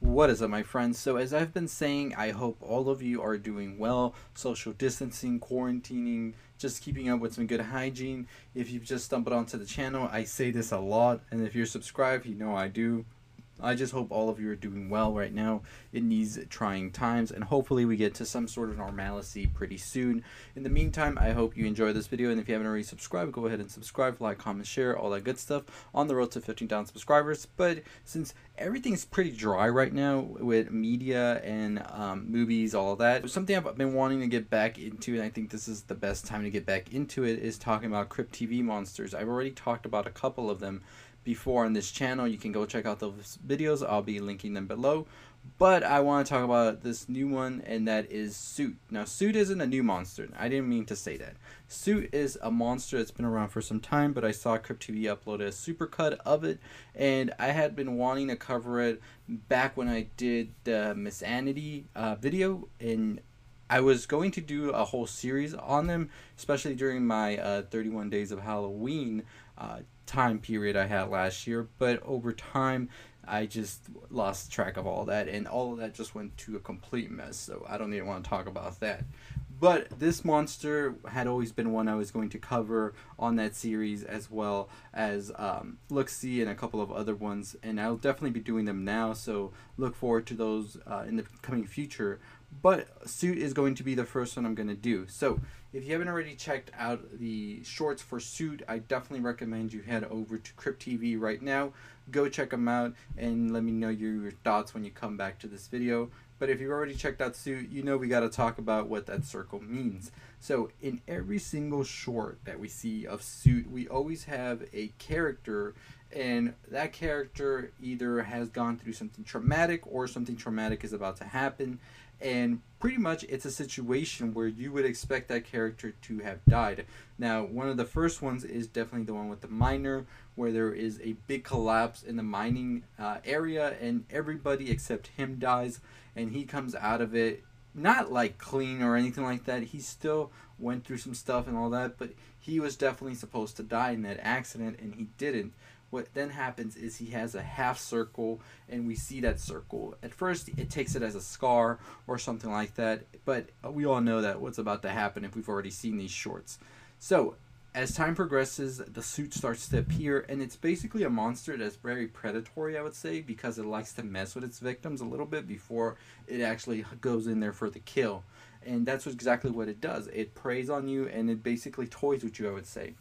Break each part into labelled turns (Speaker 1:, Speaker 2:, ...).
Speaker 1: What is up, my friends? So, as I've been saying, I hope all of you are doing well, social distancing, quarantining, just keeping up with some good hygiene. If you've just stumbled onto the channel, I say this a lot, and if you're subscribed, you know I do. I just hope all of you are doing well right now in these trying times, and hopefully we get to some sort of normalcy pretty soon. In the meantime, I hope you enjoy this video, and if you haven't already subscribed, go ahead and subscribe, like, comment, share, all that good stuff on the road to 15,000 subscribers. But since everything's pretty dry right now with media and um, movies, all that, something I've been wanting to get back into, and I think this is the best time to get back into it, is talking about Crypt TV monsters. I've already talked about a couple of them before on this channel. You can go check out those videos. I'll be linking them below. But I want to talk about this new one, and that is Soot. Now, Soot isn't a new monster. I didn't mean to say that. Soot is a monster that's been around for some time, but I saw Crypt TV upload a supercut of it, and I had been wanting to cover it back when I did the Missanity uh, video, and I was going to do a whole series on them, especially during my uh, 31 Days of Halloween uh, time period I had last year, but over time I just lost track of all that, and all of that just went to a complete mess. So I don't even want to talk about that. But this monster had always been one I was going to cover on that series, as well as um, See and a couple of other ones, and I'll definitely be doing them now. So look forward to those uh, in the coming future. But Soot is going to be the first one I'm going to do. So if you haven't already checked out the shorts for Soot, I definitely recommend you head over to Crypt TV right now. Go check them out and let me know your, your thoughts when you come back to this video. But if you've already checked out Soot, you know we got to talk about what that circle means. So in every single short that we see of Soot, we always have a character and that character either has gone through something traumatic or something traumatic is about to happen and pretty much it's a situation where you would expect that character to have died now one of the first ones is definitely the one with the miner where there is a big collapse in the mining uh, area and everybody except him dies and he comes out of it not like clean or anything like that. He still went through some stuff and all that but he was definitely supposed to die in that accident and he didn't. What then happens is he has a half circle and we see that circle. At first it takes it as a scar or something like that but we all know that what's about to happen if we've already seen these shorts. So as time progresses the Soot starts to appear and it's basically a monster that's very predatory i would say because it likes to mess with its victims a little bit before it actually goes in there for the kill and that's exactly what it does it preys on you and it basically toys with you i would say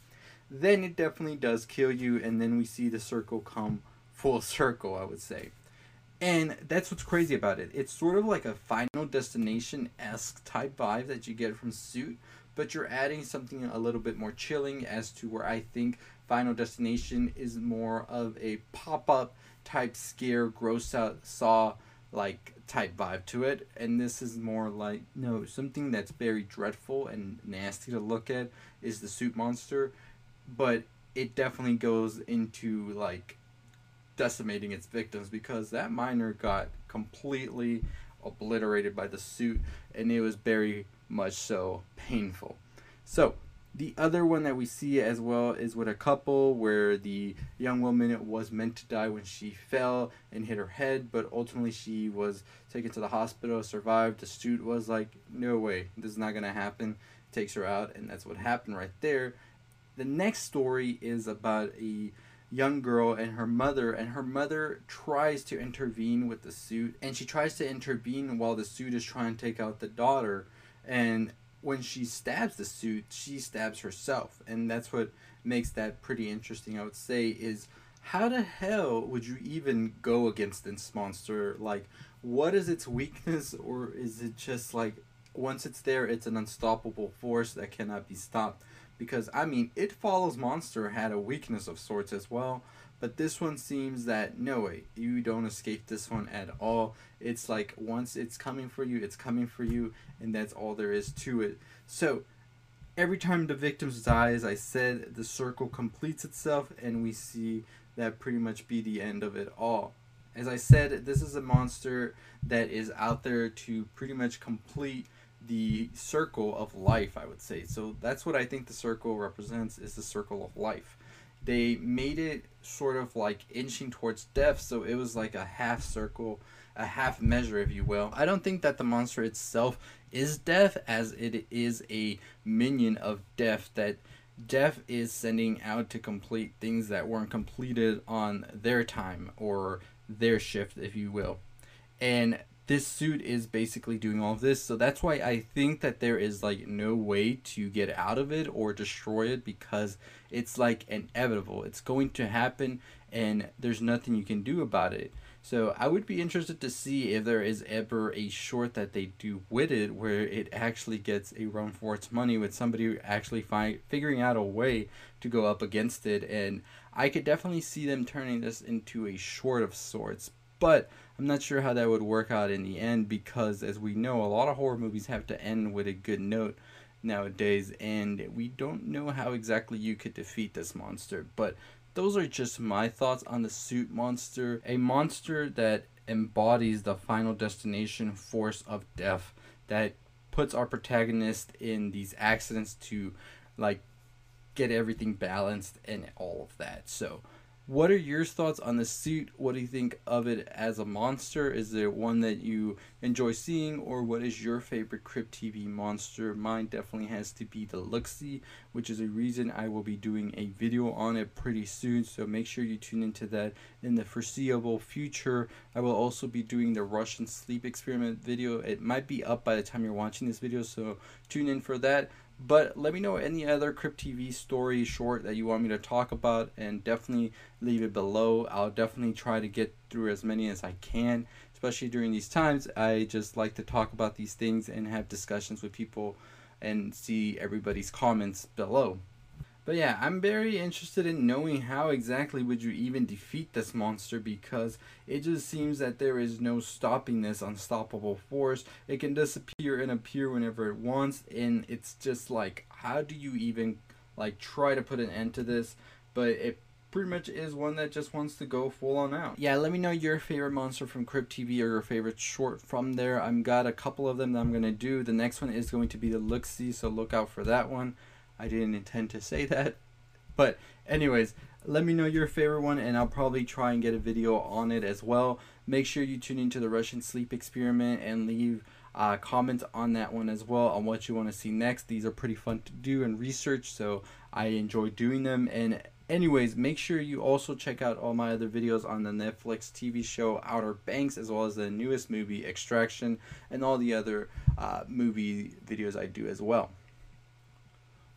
Speaker 1: then it definitely does kill you, and then we see the circle come full circle, I would say. And that's what's crazy about it. It's sort of like a Final Destination esque type vibe that you get from Soot, but you're adding something a little bit more chilling as to where I think Final Destination is more of a pop up type scare, gross out saw like type vibe to it. And this is more like, no, something that's very dreadful and nasty to look at is the Soot Monster but it definitely goes into like decimating its victims because that miner got completely obliterated by the Soot and it was very much so painful. So, the other one that we see as well is with a couple where the young woman was meant to die when she fell and hit her head, but ultimately she was taken to the hospital, survived. The Soot was like, no way, this is not going to happen. Takes her out, and that's what happened right there the next story is about a young girl and her mother and her mother tries to intervene with the Soot and she tries to intervene while the Soot is trying to take out the daughter and when she stabs the Soot she stabs herself. And that's what makes that pretty interesting i would say is how the hell would you even go against this monster? Like what is its weakness? Or is it just like once it's there it's an unstoppable force that cannot be stopped because I mean, It Follows Monster had a weakness of sorts as well, but this one seems that no way, you don't escape this one at all. It's like once it's coming for you, it's coming for you, and that's all there is to it. So, every time the victims dies, I said, the circle completes itself, and we see that pretty much be the end of it all. As I said, this is a monster that is out there to pretty much complete the circle of life, I would say. So that's what I think the circle represents is the circle of life. they made it sort of like inching towards death, so it was like a half circle, a half measure, if you will. I don't think that the monster itself is death, as it is a minion of death that Death is sending out to complete things that weren't completed on their time or their shift, if you will. And this Soot is basically doing all of this. So that's why I think that there is like no way to get out of it or destroy it because it's like inevitable. It's going to happen and there's nothing you can do about it. So I would be interested to see if there is ever a short that they do with it where it actually gets a run for its money with somebody actually find, figuring out a way to go up against it. And I could definitely see them turning this into a short of sorts. But I'm not sure how that would work out in the end because, as we know, a lot of horror movies have to end with a good note nowadays, and we don't know how exactly you could defeat this monster. But those are just my thoughts on the Soot monster. A monster that embodies the final destination force of death that puts our protagonist in these accidents to like get everything balanced and all of that. So what are your thoughts on the Soot? What do you think of it as a monster? Is there one that you enjoy seeing, or what is your favorite Crypt TV monster? Mine definitely has to be the Look-See, which is a reason I will be doing a video on it pretty soon. So make sure you tune into that in the foreseeable future. I will also be doing the Russian sleep experiment video. It might be up by the time you're watching this video, so tune in for that. But let me know any other Crypt TV story short that you want me to talk about, and definitely leave it below. I'll definitely try to get through as many as I can, especially during these times. I just like to talk about these things and have discussions with people and see everybody's comments below. But yeah, I'm very interested in knowing how exactly would you even defeat this monster because it just seems that there is no stopping this unstoppable force. It can disappear and appear whenever it wants and it's just like how do you even like try to put an end to this? But it pretty much is one that just wants to go full on out. Yeah, let me know your favorite monster from Crypt TV or your favorite short from there. I've got a couple of them that I'm going to do. The next one is going to be the Look-See, so look out for that one. I didn't intend to say that. But anyways, let me know your favorite one and I'll probably try and get a video on it as well. Make sure you tune into the Russian sleep experiment and leave uh, comments on that one as well on what you want to see next. These are pretty fun to do and research, so I enjoy doing them. And anyways, make sure you also check out all my other videos on the Netflix TV show Outer Banks, as well as the newest movie Extraction, and all the other uh, movie videos I do as well.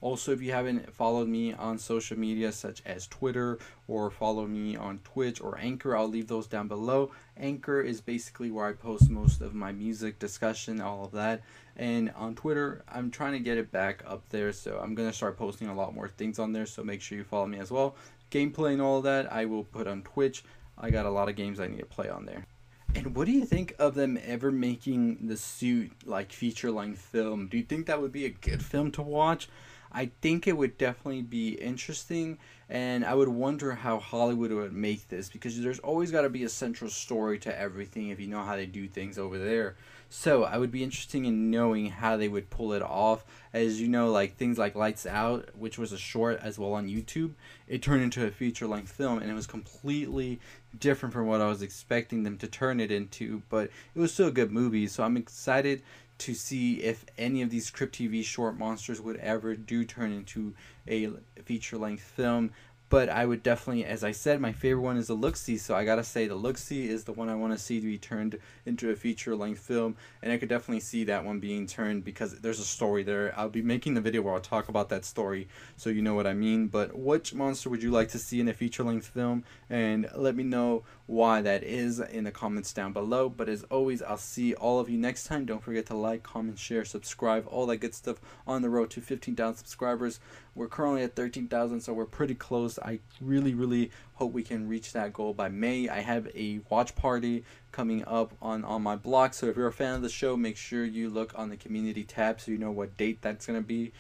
Speaker 1: Also, if you haven't followed me on social media such as Twitter or follow me on Twitch or Anchor, I'll leave those down below. Anchor is basically where I post most of my music discussion, all of that. And on Twitter, I'm trying to get it back up there, so I'm going to start posting a lot more things on there, so make sure you follow me as well. Gameplay and all of that, I will put on Twitch. I got a lot of games I need to play on there. And what do you think of them ever making the Soot like feature length film? Do you think that would be a good film to watch? I think it would definitely be interesting, and I would wonder how Hollywood would make this because there's always got to be a central story to everything if you know how they do things over there. So I would be interested in knowing how they would pull it off. As you know, like things like Lights Out, which was a short as well on YouTube, it turned into a feature length film, and it was completely different from what I was expecting them to turn it into. But it was still a good movie, so I'm excited to see if any of these Crypt TV short monsters would ever do turn into a feature length film. But I would definitely, as I said, my favorite one is the Look-See. So I gotta say, the Look-See is the one I want to see to be turned into a feature length film. And I could definitely see that one being turned because there's a story there. I'll be making the video where I'll talk about that story so you know what I mean. But which monster would you like to see in a feature length film? And let me know why that is in the comments down below. But as always, I'll see all of you next time. Don't forget to like, comment, share, subscribe, all that good stuff on the road to 15,000 subscribers. We're currently at 13,000, so we're pretty close. I really, really hope we can reach that goal by May. I have a watch party coming up on, on my blog, so if you're a fan of the show, make sure you look on the community tab so you know what date that's going to be.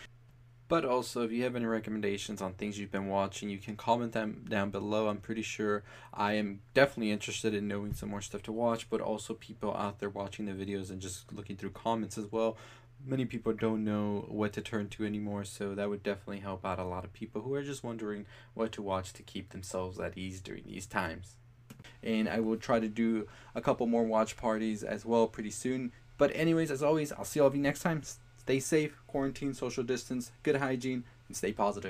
Speaker 1: But also, if you have any recommendations on things you've been watching, you can comment them down below. I'm pretty sure I am definitely interested in knowing some more stuff to watch, but also people out there watching the videos and just looking through comments as well. Many people don't know what to turn to anymore, so that would definitely help out a lot of people who are just wondering what to watch to keep themselves at ease during these times. And I will try to do a couple more watch parties as well pretty soon. But, anyways, as always, I'll see all of you next time. Stay safe, quarantine, social distance, good hygiene, and stay positive.